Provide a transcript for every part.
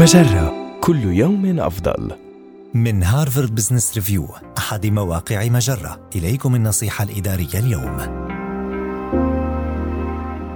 مجرة. كل يوم أفضل. من Harvard Business Review أحد مواقع مجرة. إليكم النصيحة الإدارية اليوم.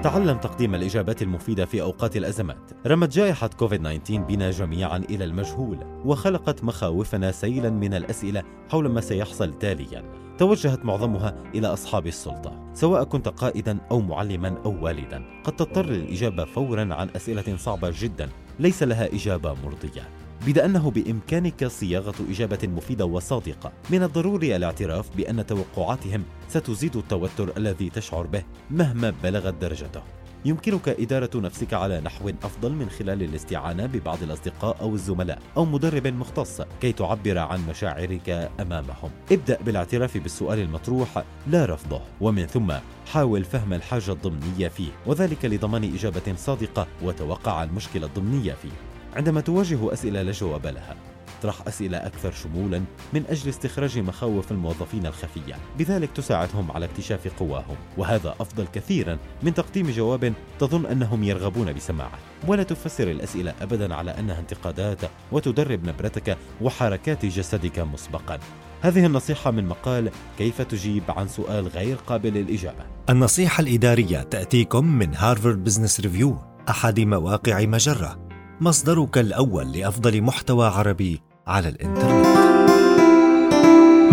تعلم تقديم الإجابات المفيدة في أوقات الأزمات. رمت جائحة كوفيد-19 بنا جميعا إلى المجهول وخلقت مخاوفنا سيلا من الأسئلة حول ما سيحصل تاليا. توجهت معظمها إلى أصحاب السلطة سواء كنت قائدا أو معلما أو والدا. قد تضطر للإجابة فورا عن أسئلة صعبة جدا. ليس لها إجابة مرضية بيد أنه بإمكانك صياغة إجابة مفيدة وصادقة. من الضروري الاعتراف بأن توقعاتهم ستزيد التوتر الذي تشعر به مهما بلغت درجته. يمكنك إدارة نفسك على نحو أفضل من خلال الاستعانة ببعض الأصدقاء أو الزملاء أو مدرب مختص كي تعبر عن مشاعرك أمامهم. ابدأ بالاعتراف بالسؤال المطروح لا رفضه، ومن ثم حاول فهم الحاجة الضمنية فيه، وذلك لضمان إجابة صادقة وتوقع المشكلة الضمنية فيه. عندما تواجه أسئلة لا جواب لها اطرح أسئلة أكثر شمولا من أجل استخراج مخاوف الموظفين الخفية. بذلك تساعدهم على اكتشاف قواهم وهذا أفضل كثيرا من تقديم جواب تظن أنهم يرغبون بسماعه. ولا تفسر الأسئلة أبدا على أنها انتقادات وتدرب نبرتك وحركات جسدك مسبقا. هذه النصيحة من مقال كيف تجيب عن سؤال غير قابل للإجابة النصيحة الإدارية تأتيكم من Harvard Business Review أحد مواقع مجرة. مصدرك الأول لأفضل محتوى عربي على الإنترنت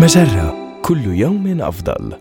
مجرة كل يوم أفضل.